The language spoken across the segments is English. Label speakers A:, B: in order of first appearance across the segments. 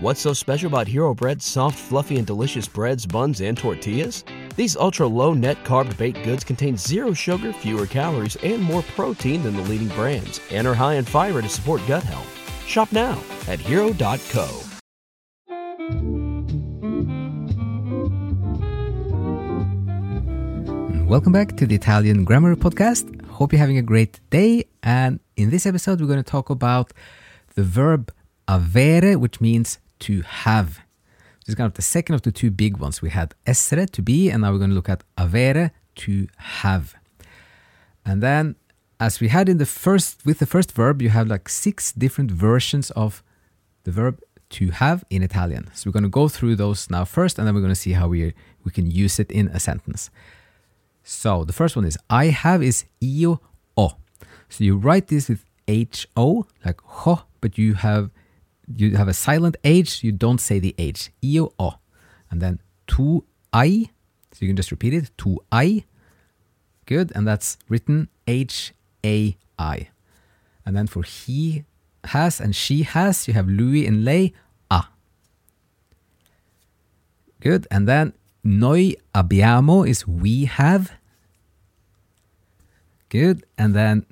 A: What's so special about Hero Bread's soft, fluffy, and delicious breads, buns, and tortillas? These ultra low net carb baked goods contain zero sugar, fewer calories, and more protein than the leading brands, and are high in fiber to support gut health. Shop now at hero.co.
B: Welcome back to the Italian Grammar Podcast. Hope you're having a great day. And in this episode, we're going to talk about the verb avere, which means to have. This is kind of the second of the two big ones. We had essere, to be, and now we're going to look at avere, to have. And then, as we had in the first, with the first verb, you have like six different versions of the verb to have in Italian. So we're going to go through those now first, and then we're going to see how we, we can use it in a sentence. So the first one is I have is io o. So you write this with H O, like ho, but you have you have a silent H, you don't say the H. Io o. And then tu I. So you can just repeat it. Tu I. Good. And that's written H A I. And then for he has and she has, you have lui and lei, a. Good. And then noi abbiamo is we have. Good. And then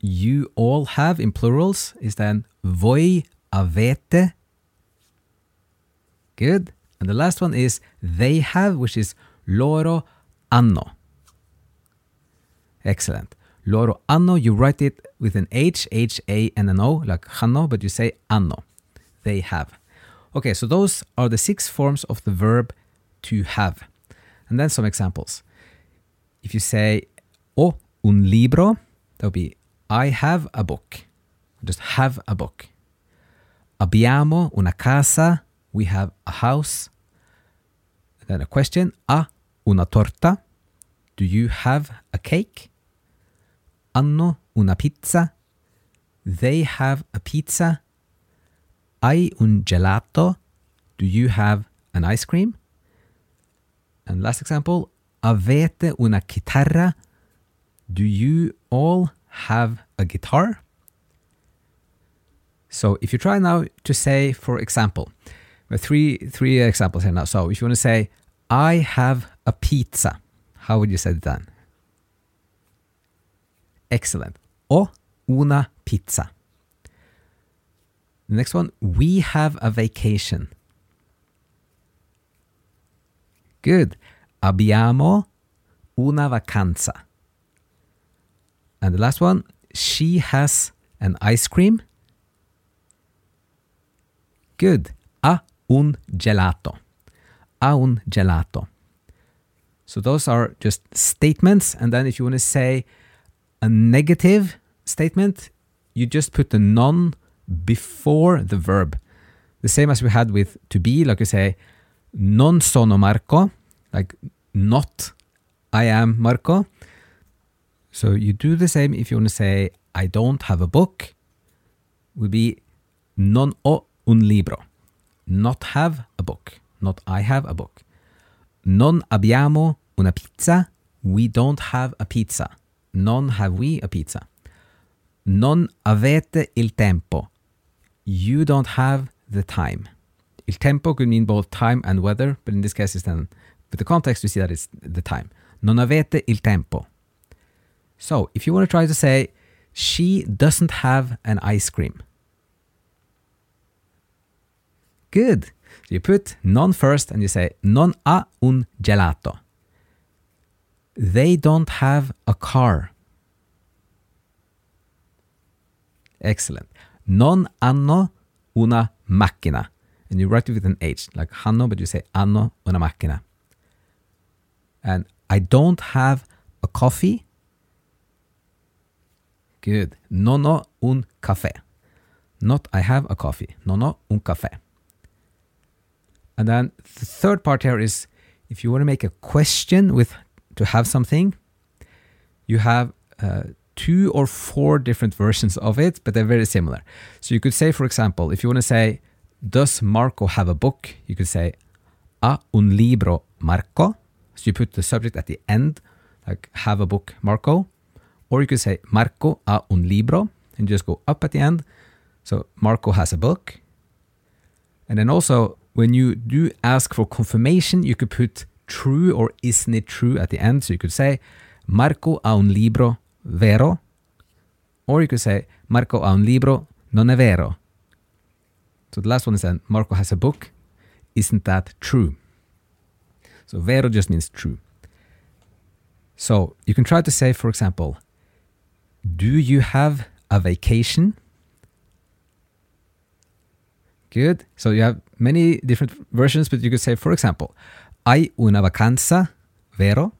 B: you all have in plurals is then voi avete. Good. And the last one is they have, which is loro hanno. Excellent. Loro hanno, you write it with an H, H, A, and an O, like hanno, but you say hanno. They have. Okay, so those are the six forms of the verb to have. And then some examples. If you say ho un libro, that would be I have a book. Just have a book. Abbiamo una casa. We have a house. Then a question. Ha una torta. Do you have a cake? Hanno una pizza. They have a pizza. Hai un gelato. Do you have an ice cream? And last example. Avete una chitarra. Do you all have a guitar? So if you try now to say, for example, three three examples here now. So if you want to say, I have a pizza, how would you say it then? Excellent. O una pizza. The next one, we have a vacation. Good. Abbiamo una vacanza. And the last one, she has an ice cream. Good. A un gelato. A un gelato. So those are just statements. And then if you want to say a negative statement, you just put the non before the verb. The same as we had with to be, like you say, non sono Marco, like not I am Marco. So you do the same if you want to say I don't have a book, would be non ho un libro. Not have a book. Not I have a book. Non abbiamo una pizza. We don't have a pizza. Non have we a pizza. Non avete il tempo. You don't have the time. Il tempo could mean both time and weather, but in this case, it's then, with the context, we see that it's the time. Non avete il tempo. So, if you want to try to say, she doesn't have an ice cream. Good. So you put non first and you say, non ha un gelato. They don't have a car. Excellent. Non hanno una macchina. And you write it with an H, like hanno, but you say hanno una macchina. And I don't have a coffee. Good. Non ho un caffè. Not I have a coffee. Non ho un caffè. And then the third part here is if you want to make a question with to have something, you have uh, two or four different versions of it, but they're very similar. So you could say, for example, if you want to say, Does Marco have a book? You could say, Ha un libro Marco? So you put the subject at the end, like have a book Marco. Or you could say, Marco ha un libro, and just go up at the end. So Marco has a book. And then also, when you do ask for confirmation, you could put true or isn't it true at the end. So you could say, Marco ha un libro vero? Or you could say, Marco ha un libro non è vero? So the last one is then, Marco has a book. Isn't that true? So vero just means true. So you can try to say, for example, Do you have a vacation? Good. So you have many different versions, but you could say, for example, Hai una vacanza, vero?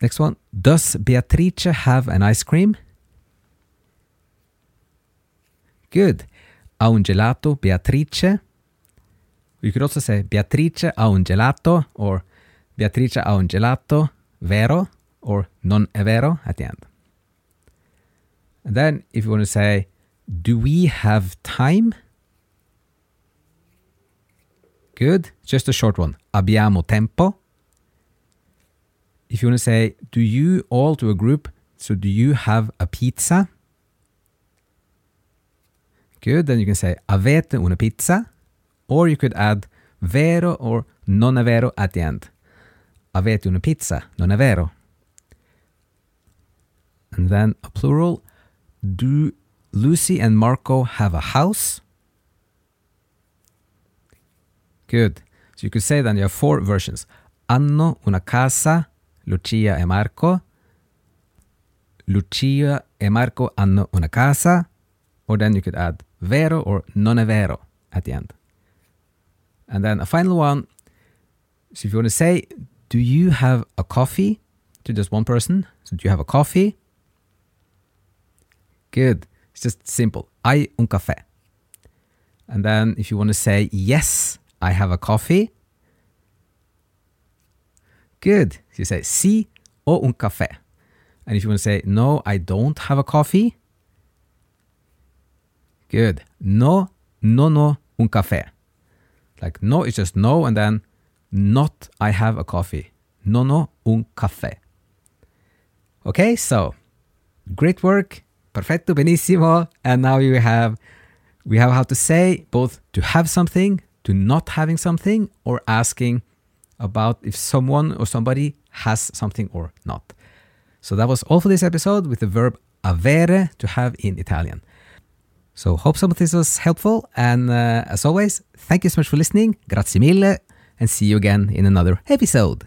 B: Next one. Does Beatrice have an ice cream? Good. Ha un gelato, Beatrice? You could also say Beatrice ha un gelato or Beatrice ha un gelato, vero? Or non è vero at the end. And then if you want to say, do we have time? Good. Just a short one. Abbiamo tempo? If you want to say, do you all to a group, so do you have a pizza? Good. Then you can say, avete una pizza? Or you could add vero or non è vero at the end. Avete una pizza? Non è vero? And then a plural. Do Lucy and Marco have a house? Good. So you could say then you have four versions. Hanno una casa, Lucia e Marco. Lucia e Marco hanno una casa. Or then you could add vero or non è vero at the end. And then a final one. So if you want to say, do you have a coffee to just one person? So do you have a coffee? Good. It's just simple. Hai un caffè. And then if you want to say, yes, I have a coffee. Good. You say, sì, o un caffè. And if you want to say, no, I don't have a coffee. Good. No, no, no, un caffè. Like no it's just no, and then not I have a coffee. No, no, un caffè. Okay, so great work. Perfetto, benissimo. And now you have we have how to say both to have something, to not having something, or asking about if someone or somebody has something or not. So that was all for this episode with the verb avere to have in Italian. So hope some of this was helpful. And uh, as always, thank you so much for listening. Grazie mille. And see you again in another episode.